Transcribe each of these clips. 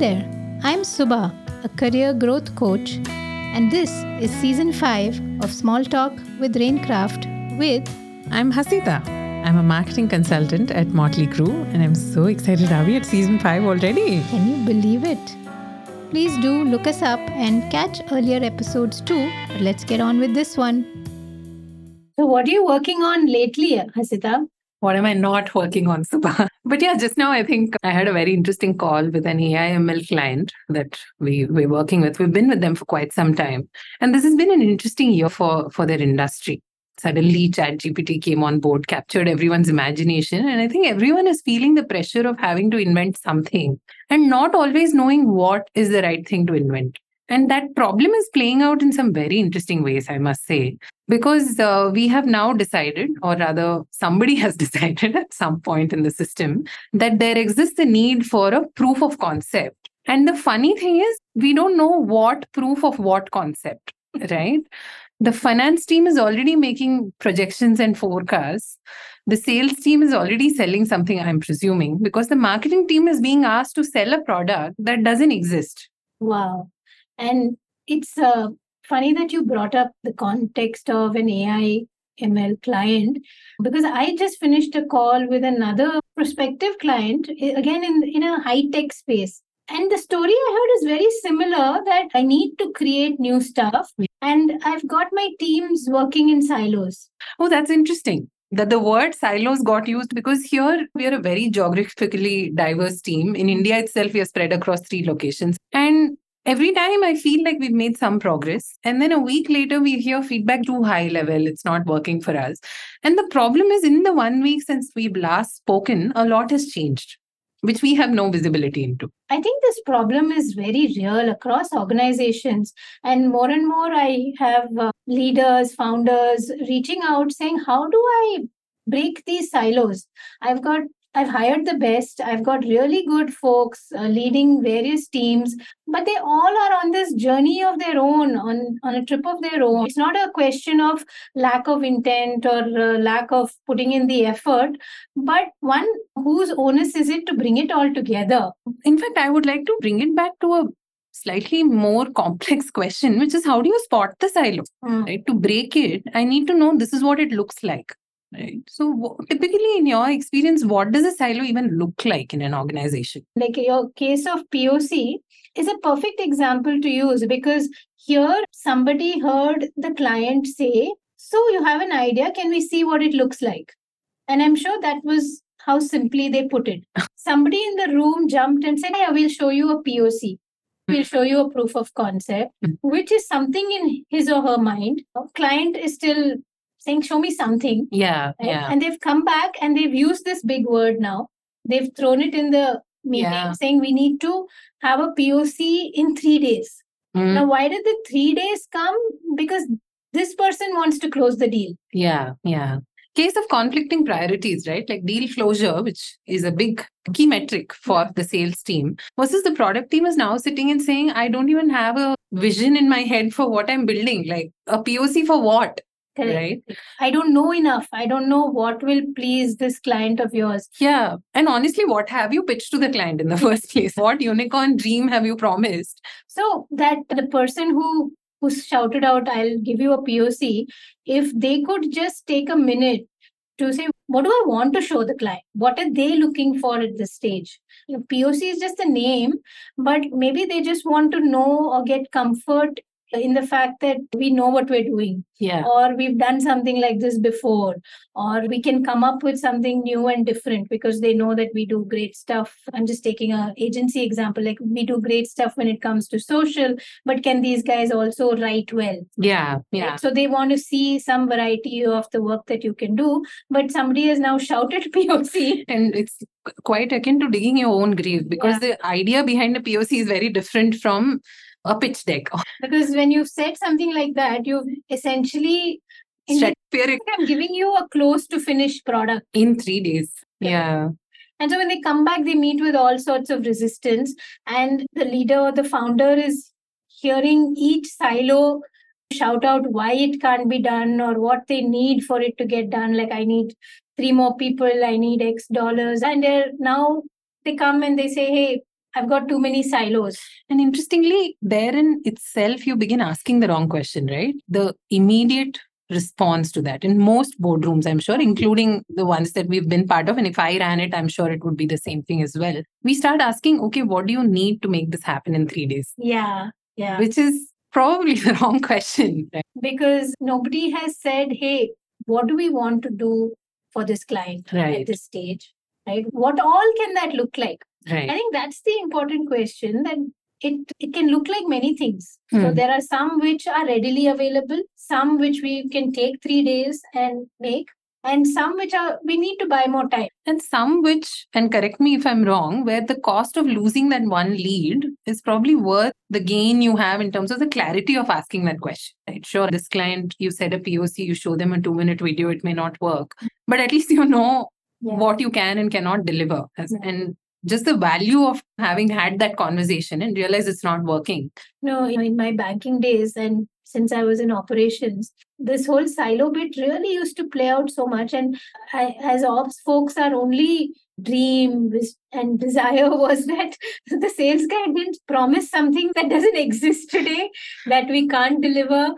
there, I'm Subha, a career growth coach, and this is season 5 of Small Talk with RainKraft with I'm Hasita. I'm a marketing consultant at Motley Crue, and I'm so excited. Are we at season 5 already? Can you believe it? Please do look us up and catch earlier episodes too. But let's get on with this one. So, what are you working on lately, Hasita? What am I not working on, Subha? But yeah, just now I think I had a very interesting call with an AIML client that we, we're working with. We've been with them for quite some time. And this has been an interesting year for, for their industry. Suddenly, ChatGPT came on board, captured everyone's imagination. And I think everyone is feeling the pressure of having to invent something and not always knowing what is the right thing to invent. And that problem is playing out in some very interesting ways, I must say, because uh, we have now decided, or rather, somebody has decided at some point in the system, that there exists a need for a proof of concept. And the funny thing is, we don't know what proof of what concept, right? The finance team is already making projections and forecasts. The sales team is already selling something, I'm presuming, because the marketing team is being asked to sell a product that doesn't exist. Wow. And it's uh, funny that you brought up the context of an AI ML client because I just finished a call with another prospective client, eh, again in, in a high tech space. And the story I heard is very similar that I need to create new stuff and I've got my teams working in silos. Oh, that's interesting that the word silos got used because here we are a very geographically diverse team. In India itself, we are spread across three locations. And every time I feel like we've made some progress. And then a week later, we hear feedback too high level. It's not working for us. And the problem is in the one week since we've last spoken, a lot has changed. Which we have no visibility into. I think this problem is very real across organizations. And more and more, I have uh, leaders, founders reaching out saying, How do I break these silos? I've got I've hired the best. I've got really good folks uh, leading various teams, but they all are on this journey of their own, on, on a trip of their own. It's not a question of lack of intent or uh, lack of putting in the effort, but one whose onus is it to bring it all together? In fact, I would like to bring it back to a slightly more complex question, which is how do you spot the silo? Mm. Right? To break it, I need to know this is what it looks like right. So typically in your experience what does a silo even look like in an organization? Like your case of poc is a perfect example to use because here somebody heard the client say so you have an idea. Can we see what it looks like? And i'm sure that was how simply they put it. Somebody in the room jumped and said hey we'll show you a poc we'll show you a proof of concept hmm. which is something in his or her mind. Client is still saying, Show me something. Yeah. Right? Yeah. And they've come back and they've used this big word now. They've thrown it in the meeting yeah. saying we need to have a POC in three days. Mm. Now, why did the three days come? Because this person wants to close the deal. Yeah. Yeah. Case of conflicting priorities, right? Like deal closure, which is a big key metric for the sales team, versus the product team is now sitting and saying, I don't even have a vision in my head for what I'm building. Like a POC for what? Right. I don't know enough. I don't know what will please this client of yours. Yeah. And honestly, what have you pitched to the client in the first place? What unicorn dream have you promised? So that the person who who shouted out, I'll give you a POC, if they could just take a minute to say, what do I want to show the client? What are they looking for at this stage? POC is just a name, but maybe they just want to know or get comfort in the fact that we know what we're doing. Yeah. Or we've done something like this before. Or we can come up with something new and different because they know that we do great stuff. I'm just taking a agency example like we do great stuff when it comes to social but can these guys also write well? Yeah yeah. So they want to see some variety of the work that you can do but somebody has now shouted poc and it's quite akin to digging your own grave because yeah. the idea behind the poc is very different from a pitch deck. because when you've said something like that, you've essentially I'm giving you a close to finished product in three days. Yeah. And so when they come back, they meet with all sorts of resistance. And the leader or the founder is hearing each silo shout out why it can't be done or what they need for it to get done. Like, I need three more people, I need X dollars. And they're now they come and they say, hey, I've got too many silos. And interestingly, therein itself, you begin asking the wrong question, right? The immediate response to that in most boardrooms, I'm sure, including the ones that we've been part of. And if I ran it, I'm sure it would be the same thing as well. We start asking, okay, what do you need to make this happen in three days? Yeah. Yeah. Which is probably the wrong question. Right? Because nobody has said, hey, what do we want to do for this client Right. at this stage? Right? What all can that look like? Right. I think that's the important question that it, it can look like many things. So Hmm. there are some which are readily available, some which we can take three days and make, and some which are we need to buy more time. And some which, and correct me if I'm wrong, where the cost of losing that one lead is probably worth the gain you have in terms of the clarity of asking that question. Right? Sure, this client, you said a POC, you show them a two minute video, it may not work, but at least you know Yeah. what you can and cannot deliver. Yeah. And just the value of having had that conversation and realize it's not working. No, in my banking days and since I was in operations, this whole silo bit really used to play out so much. And I, as ops folks, our only dream and desire was that the sales guy didn't promise something that doesn't exist today, that we can't deliver.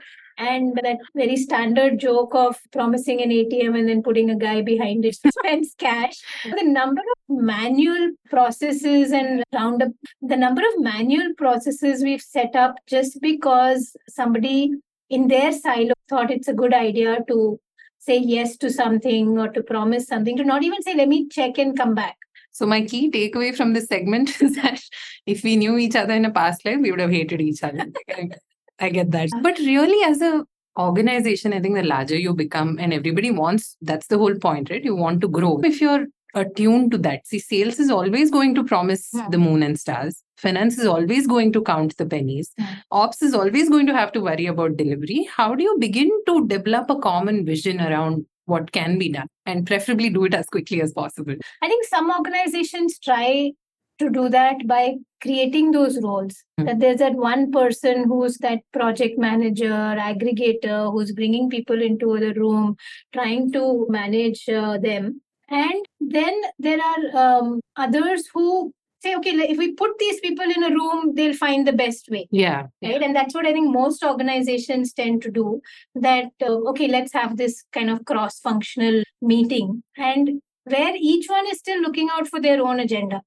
And that very standard joke of promising an ATM and then putting a guy behind it to spend cash. The number of manual processes and roundup the number of manual processes we've set up just because somebody in their silo thought it's a good idea to say yes to something or to promise something to not even say let me check and come back So my key takeaway from this segment is that if we knew each other in a past life, we would have hated each other. I, get that. But really, as a organization, I think the larger you become, and everybody wants that's the whole point, right? You want to grow. If you're attuned to that, see, sales is always going to promise Hmm. the moon and stars. Finance is always going to count the pennies. Hmm. Ops is always going to have to worry about delivery. How do you begin to develop a common vision around what can be done and preferably do it as quickly as possible? i think some organizations try to do that by creating those roles. Hmm. that there's that one person who's that project manager aggregator who's bringing people into the room trying to manage uh, them. And then there are um, others who say okay if we put these people in a room they'll find the best way. Yeah. right? And that's what i think most organizations tend to do that uh, okay let's have this kind of cross functional meeting. And where each one is still looking out for their own agenda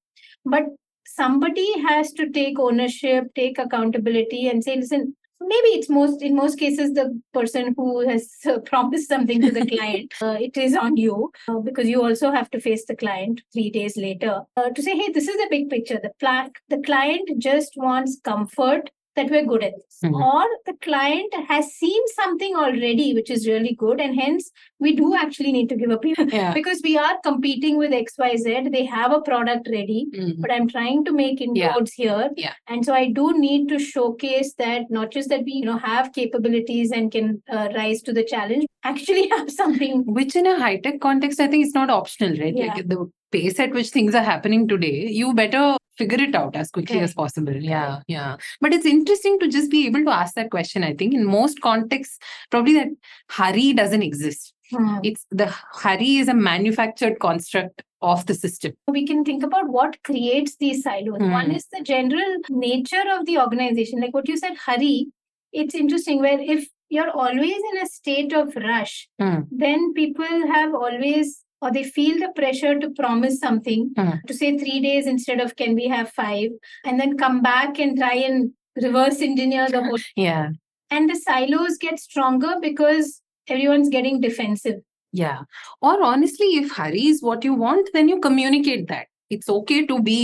but somebody has to take ownership take accountability and say listen maybe it's most in most cases the person who has uh, promised something to the client uh, it is on you uh, because you also have to face the client 3 days later. Uh, to say hey this is the big picture. The pla- the client just wants comfort that we're good at this Mhm. or the client has seen something already which is really good and hence we do actually need to give a Yeah. because we are competing with xyz they have a product ready Mm. but i'm trying to make inroads here Yeah. and so i do need to showcase that not just that we you know have capabilities and can uh, rise to the challenge actually have something Which in a high tech context, I think it's not optional, right? Yeah. Like the pace at which things are happening today, you better figure it out as quickly as possible. Yeah, yeah. But it's interesting to just be able to ask that question. I think in most contexts, probably that hurry doesn't exist. Hmm. It's the hurry is a manufactured construct of the system. we can think about what creates these silos. One Hmm. is the general nature of the organization. Like what you said, hurry. It's interesting where if you're always in a state of rush, Hmm. then people have always or they feel the pressure to promise something Hmm. to say three days instead of can we have five and then come back and try and reverse engineer the whole Yeah. and the silos get stronger because everyone's getting defensive Yeah. Or honestly, if hurry is what you want, then you communicate that. It's okay to be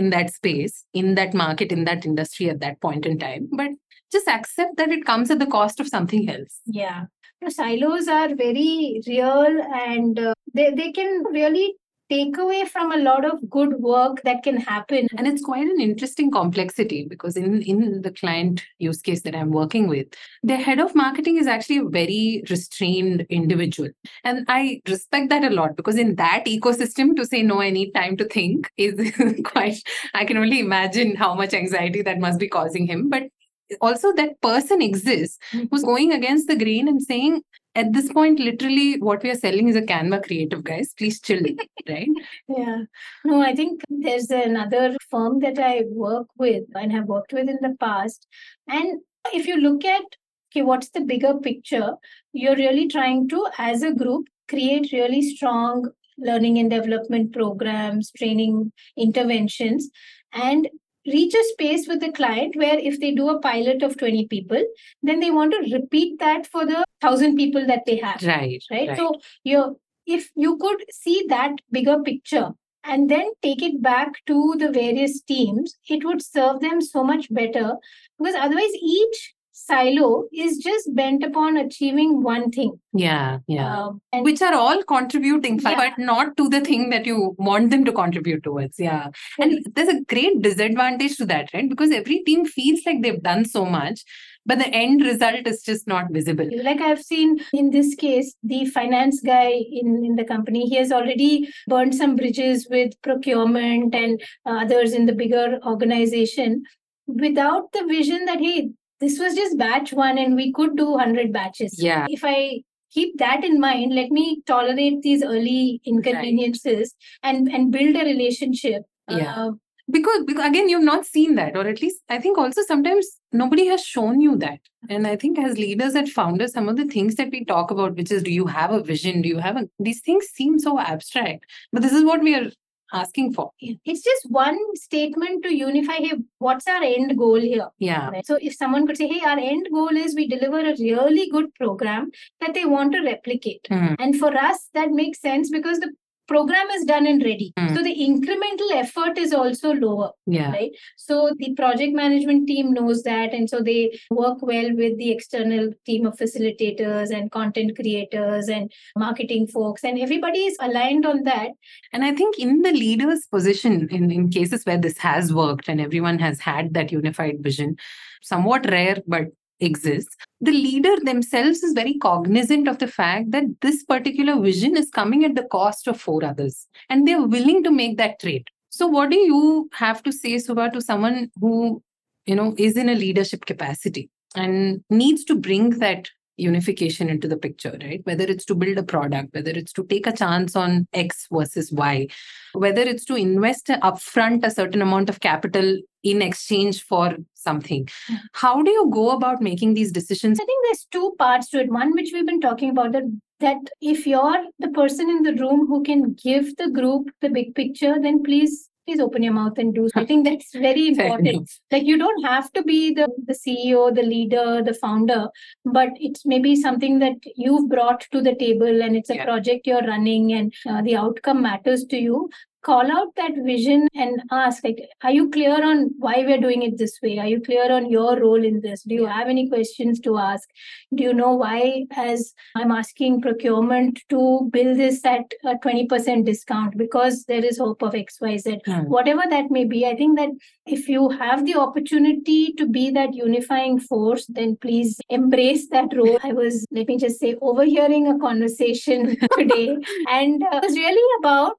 in that space, in that market, in that industry at that point in time, but just accept that it comes at the cost of something else. Yeah. The silos are very real and uh, they, they can really take away from a lot of good work that can happen. And it's quite an interesting complexity because in, in the client use case that I'm working with, the head of marketing is actually a very restrained individual. And I respect that a lot because in that ecosystem, to say no, I need time to think is quite, I can only imagine how much anxiety that must be causing him. But also, that person exists who's going against the grain and saying, at this point, literally, what we are selling is a Canva creative, guys. Please chill, right? Yeah. No, I think there's another firm that I work with and have worked with in the past. And if you look at okay, what's the bigger picture, you're really trying to, as a group, create really strong learning and development programs, training interventions, and reach a space with the client where if they do a pilot of 20 people then they want to repeat that for the 1000 people that they have Right. right, so you if you could see that bigger picture and then take it back to the various teams it would serve them so much better because otherwise each silo is just bent upon achieving one thing Yeah. Yeah. Um, and Which are all contributing, Yeah. but not to the thing that you want them to contribute towards. Yeah. And there's a great disadvantage to that, right? Because every team feels like they've done so much, but the end result is just not visible. like i've seen in this case the finance guy in, in the company he has already burned some bridges with procurement and uh, others in the bigger organization without the vision that hey this was just batch one and we could do 100 batches Yeah. if i keep that in mind let me tolerate these early inconveniences and and build a relationship Yeah. Uh, because, because again you've not seen that or at least i think also sometimes nobody has shown you that and i think as leaders and founders some of the things that we talk about which is do you have a vision do you have a these things seem so abstract but this is what we are asking for it's just one statement to unify hey what's our end goal here yeah Right. So if someone could say, hey, our end goal is we deliver a really good program that they want to replicate. Hmm. And for us, that makes sense because the program is done and ready. Hmm. So the incremental effort is also lower. yeah Right. So the project management team knows that. And so they work well with the external team of facilitators and content creators and marketing folks. And everybody is aligned on that. And I think in the leader's position, in, in cases where this has worked and everyone has had that unified vision, somewhat rare but exists, the leader themselves is very cognizant of the fact that this particular vision is coming at the cost of four others and they're willing to make that trade. So, what do you have to say, Subha, to someone who, you know, is in a leadership capacity and needs to bring that unification into the picture, right? Whether it's to build a product, whether it's to take a chance on X versus Y, whether it's to invest upfront a certain amount of capital in exchange for something. Mm. How do you go about making these decisions? I think there's two parts to it. One, which we've been talking about, that that if you're the person in the room who can give the group the big picture, then please please open your mouth and do. something that's very important. Like you don't have to be the the CEO, the leader, the founder, but it's maybe something that you've brought to the table, and it's a Yeah. project you're running, and uh, the outcome matters to you. Call out that vision and ask, like, are you clear on why we're doing it this way? Are you clear on your role in this? Do you have any questions to ask? Do you know why, as I'm asking procurement to bill this at a 20% discount because there is hope of XYZ? Hmm. Whatever that may be, I think that if you have the opportunity to be that unifying force, then please embrace that role. I was, let me just say, overhearing a conversation today, and uh, it was really about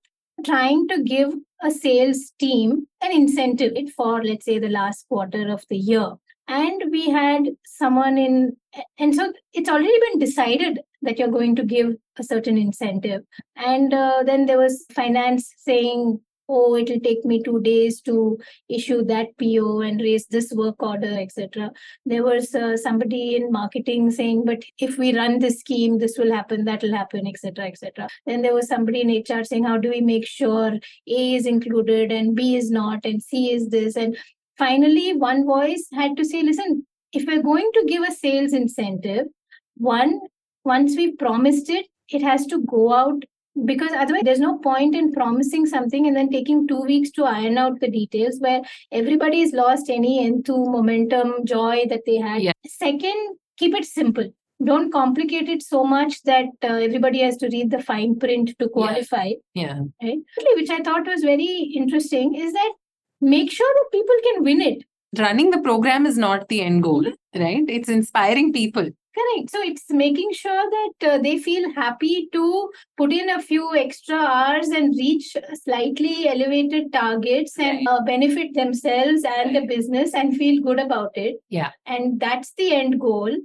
trying to give a sales team an incentive for, let's say, the last quarter of the year. And we had someone in, and so it's already been decided that you're going to give a certain incentive. And uh, then there was finance saying, oh, it'll take me two days to issue that PO and raise this work order, etc. There was uh, somebody in marketing saying, but if we run this scheme, this will happen, that will happen, etc., etc. Then there was somebody in HR saying, how do we make sure A is included and B is not and C is this? And finally, one voice had to say, listen, if we're going to give a sales incentive, one, once we've promised it, it has to go out because otherwise there's no point in promising something and then taking two weeks to iron out the details where everybody's lost any enthuse, momentum, joy that they had. Yeah. Second, keep it simple. Don't complicate it so much that uh, everybody has to read the fine print to qualify Yeah. right? Which I thought was very interesting is that make sure that people can win it. Running the program is not the end goal, Mm-hmm. right? It's inspiring people. Correct. So it's making sure that uh, they feel happy to put in a few extra hours and reach slightly elevated targets and uh, benefit themselves and the business and feel good about it. Yeah. And that's the end goal.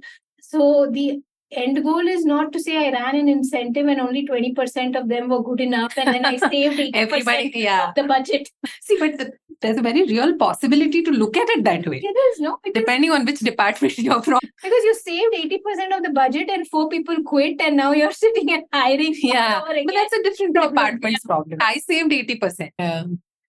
So the end goal is not to say I ran an incentive and only 20% of them were good enough and then I saved 80% Everybody, yeah. of the budget. See, but the, there's a very real possibility to look at it that way, It is, no? Depending on which department you're from. because you saved 80% of the budget and four people quit and now you're sitting and hiring. Yeah, but that's a different department's problem. I saved 80%. Yeah.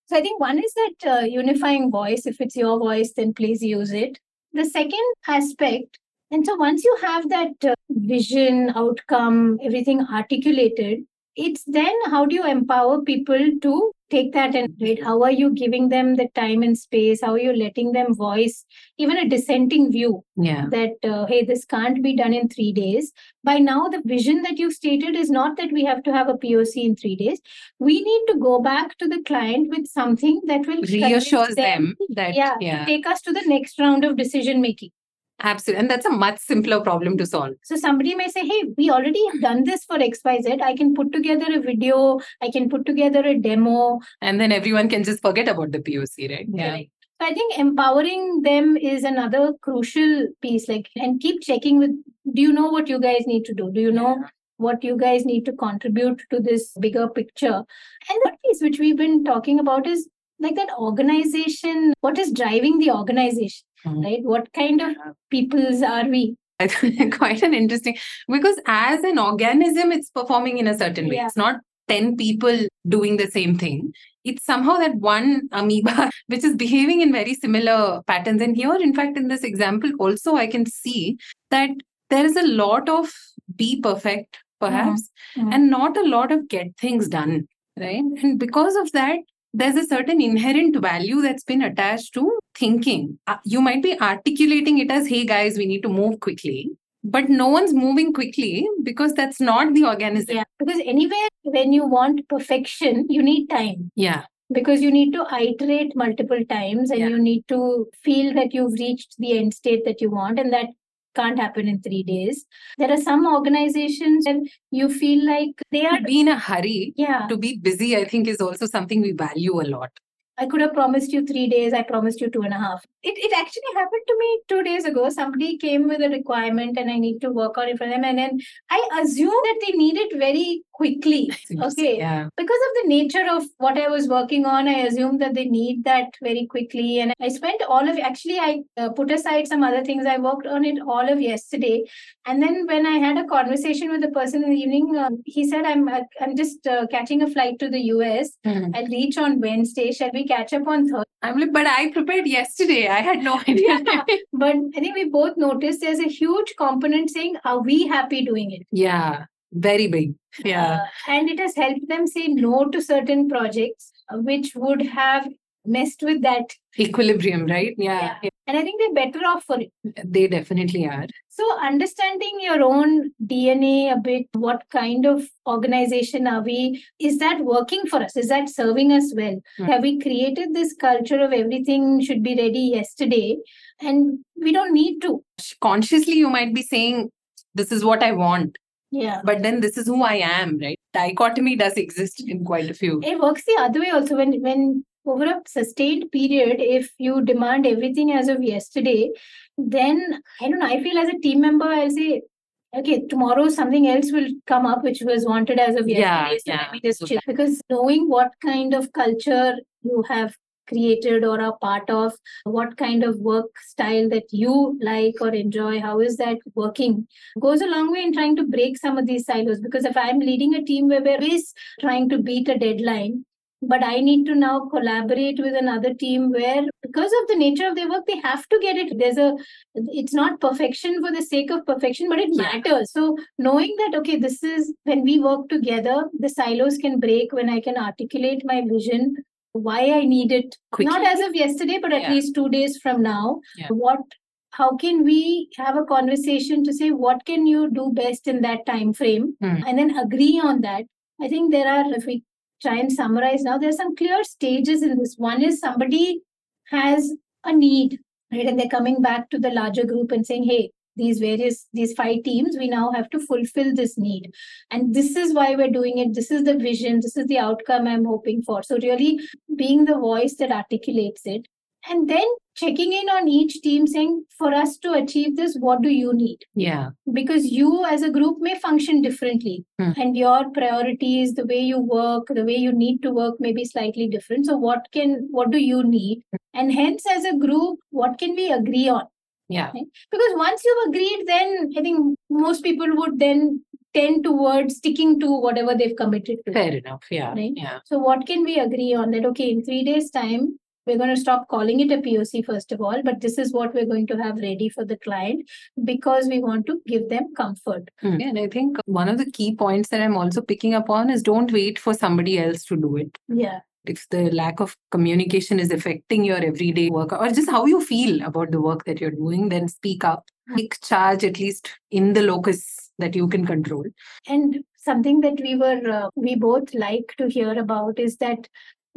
So I think one is that uh, unifying voice. If it's your voice, then please use it. The second aspect, and so once you have that uh, vision, outcome, everything articulated, it's then how do you empower people to take that and right? How are you giving them the time and space? How are you letting them voice even a dissenting view Yeah. that uh, hey, this can't be done in three days? By now, the vision that you've stated is not that we have to have a POC in three days. We need to go back to the client with something that will convince Reassures them that, yeah, yeah, take us to the next round of decision making. Absolutely. And that's a much simpler problem to solve. So somebody may say, hey, we already have done this for XYZ. I can put together a video, I can put together a demo. And then everyone can just forget about the POC, right? Yeah. So I think empowering them is another crucial piece. Like, and keep checking with do you know what you guys need to do? Do you know what you guys need to contribute to this bigger picture? And that piece which we've been talking about is like that organization, what is driving the organization. Right? What kind of peoples are we? Quite an interesting because as an organism, it's performing in a certain way. Yeah. It's not 10 people doing the same thing. It's somehow that one amoeba which is behaving in very similar patterns. And here, in fact, in this example, also I can see that there is a lot of be perfect, perhaps, Mhm. and not a lot of get things done. Right. And because of that, there's a certain inherent value that's been attached to thinking. Uh, You might be articulating it as, hey guys, we need to move quickly. But no one's moving quickly because that's not the organism. Yeah. Because anywhere when you want perfection, you need time. Yeah. because you need to iterate multiple times and Yeah. you need to feel that you've reached the end state that you want and that can't happen in three days there are some organizations and you feel like they are To be in a hurry, yeah to be busy, I think is also something we value a lot. i could have promised you three days i promised you two and a half it, it actually happened to me two days ago somebody came with a requirement and i need to work on it for them and then i assume that they need it very quickly Okay. Yeah. because of the nature of what I was working on, I assumed that they need that very quickly. And I spent all of actually, I uh, put aside some other things. I worked on it all of yesterday. And then when I had a conversation with the person in the evening, um, he said, "I'm uh, I'm just uh, catching a flight to the US. Mhm. I'll reach on Wednesday. Shall we catch up on Thursday?" I'm like, but I prepared yesterday. I had no idea. But I think we both noticed there's a huge component saying, "Are we happy doing it?" yeah. Very big. Yeah. Uh, and it has helped them say no to certain projects uh, which would have messed with that. Equilibrium, right? Yeah. And I think they're better off for it. They definitely are. So, understanding your own DNA a bit, what kind of organization are we? Is that working for us? Is that serving us well? Hmm. Have we created this culture of everything should be ready yesterday? And we don't need to. Consciously, you might be saying, this is what I want, Yeah. but then this is who I am, right? Dichotomy does exist in quite a few. it works the other way also when when over a sustained period if you demand everything as of yesterday then i don't know i feel as a team member i'll say okay tomorrow something else will come up which was wanted as of Yeah, yesterday so yeah, let me just chill. because knowing what kind of culture you have created or are part of what kind of work style that you like or enjoy how is that working goes a long way in trying to break some of these silos. Because if i'm leading a team where we're always trying to beat a deadline but i need to now collaborate with another team where because of the nature of their work they have to get it there's a it's not perfection for the sake of perfection but it Yeah. matters so knowing that okay this is when we work together the silos can break when i can articulate my vision why i need it Quickly. not as of yesterday but at Yeah. least 2 days from now Yeah. what how can we have a conversation to say what can you do best in that time frame Hmm. and then agree on that i think there are if we try and summarize now. There are some clear stages in this. One is somebody has a need right? And they're coming back to the larger group and saying hey these various these five teams we now have to fulfill this need. And this is why we're doing it. This is the vision. This is the outcome i'm hoping for. So really being the voice that articulates it and then checking in on each team saying for us to achieve this what do you need Yeah. because you as a group may function differently Hmm. and your priorities the way you work the way you need to work may be slightly different so what can what do you need and hence as a group what can we agree on Yeah. because once you've agreed then i think most people would then tend towards sticking to whatever they've committed to Fair enough. Yeah. Right. Yeah. so what can we agree on that okay in 3 days time we're going to stop calling it a POC first of all, but this is what we're going to have ready for the client because we want to give them comfort. Hmm. And I think one of the key points that I'm also picking up on is don't wait for somebody else to do it. Yeah. If the lack of communication is affecting your everyday work or just how you feel about the work that you're doing, then speak up. Take charge at least in the locus that you can control. And something that we were, uh, we both like to hear about is that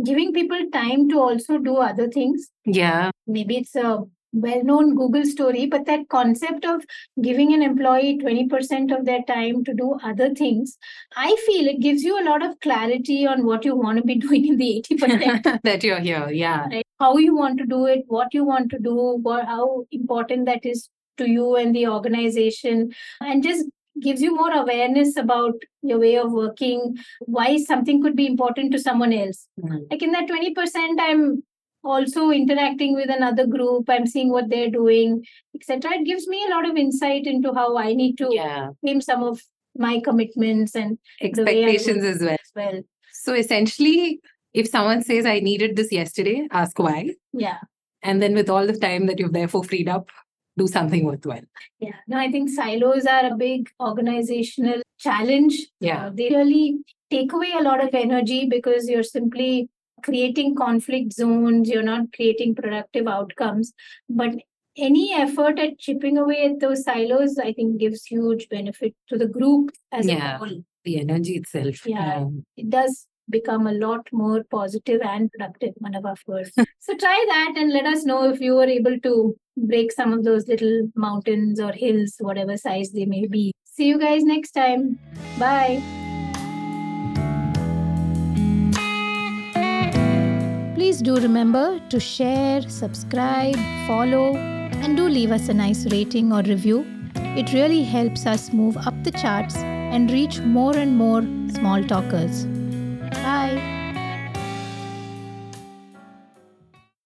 giving people time to also do other things. Yeah. Maybe it's a well known Google story, but that concept of giving an employee 20% of their time to do other things, I feel it gives you a lot of clarity on what you want to be doing in the 80%. that you're here. Yeah. right? How you want to do it, what you want to do, what, how important that is to you and the organization, and just gives you more awareness about your way of working, why something could be important to someone else. Mm. Like in that 20%, I'm also interacting with another group, I'm seeing what they're doing, etc. It gives me a lot of insight into how I need to Yeah. frame some of my commitments and the way I Expectations as well. as well. So essentially, if someone says, I needed this yesterday, ask why. Yeah. And then with all the time that you've therefore freed up, do something worthwhile. Yeah, no, I think silos are a big organizational challenge. Yeah. Uh, they really take away a lot of energy because you're simply creating conflict zones, you're not creating productive outcomes. But any effort at chipping away at those silos, I think, gives huge benefit to the group as Yeah. a whole. The energy itself. Yeah. It does become a lot more positive and productive, Manav, of course. Hmm. so try that and let us know if you were able to break some of those little mountains or hills, whatever size they may be. See you guys next time. Bye. Please do remember to share, subscribe, follow, and do leave us a nice rating or review. It really helps us move up the charts and reach more and more small talkers. Bye.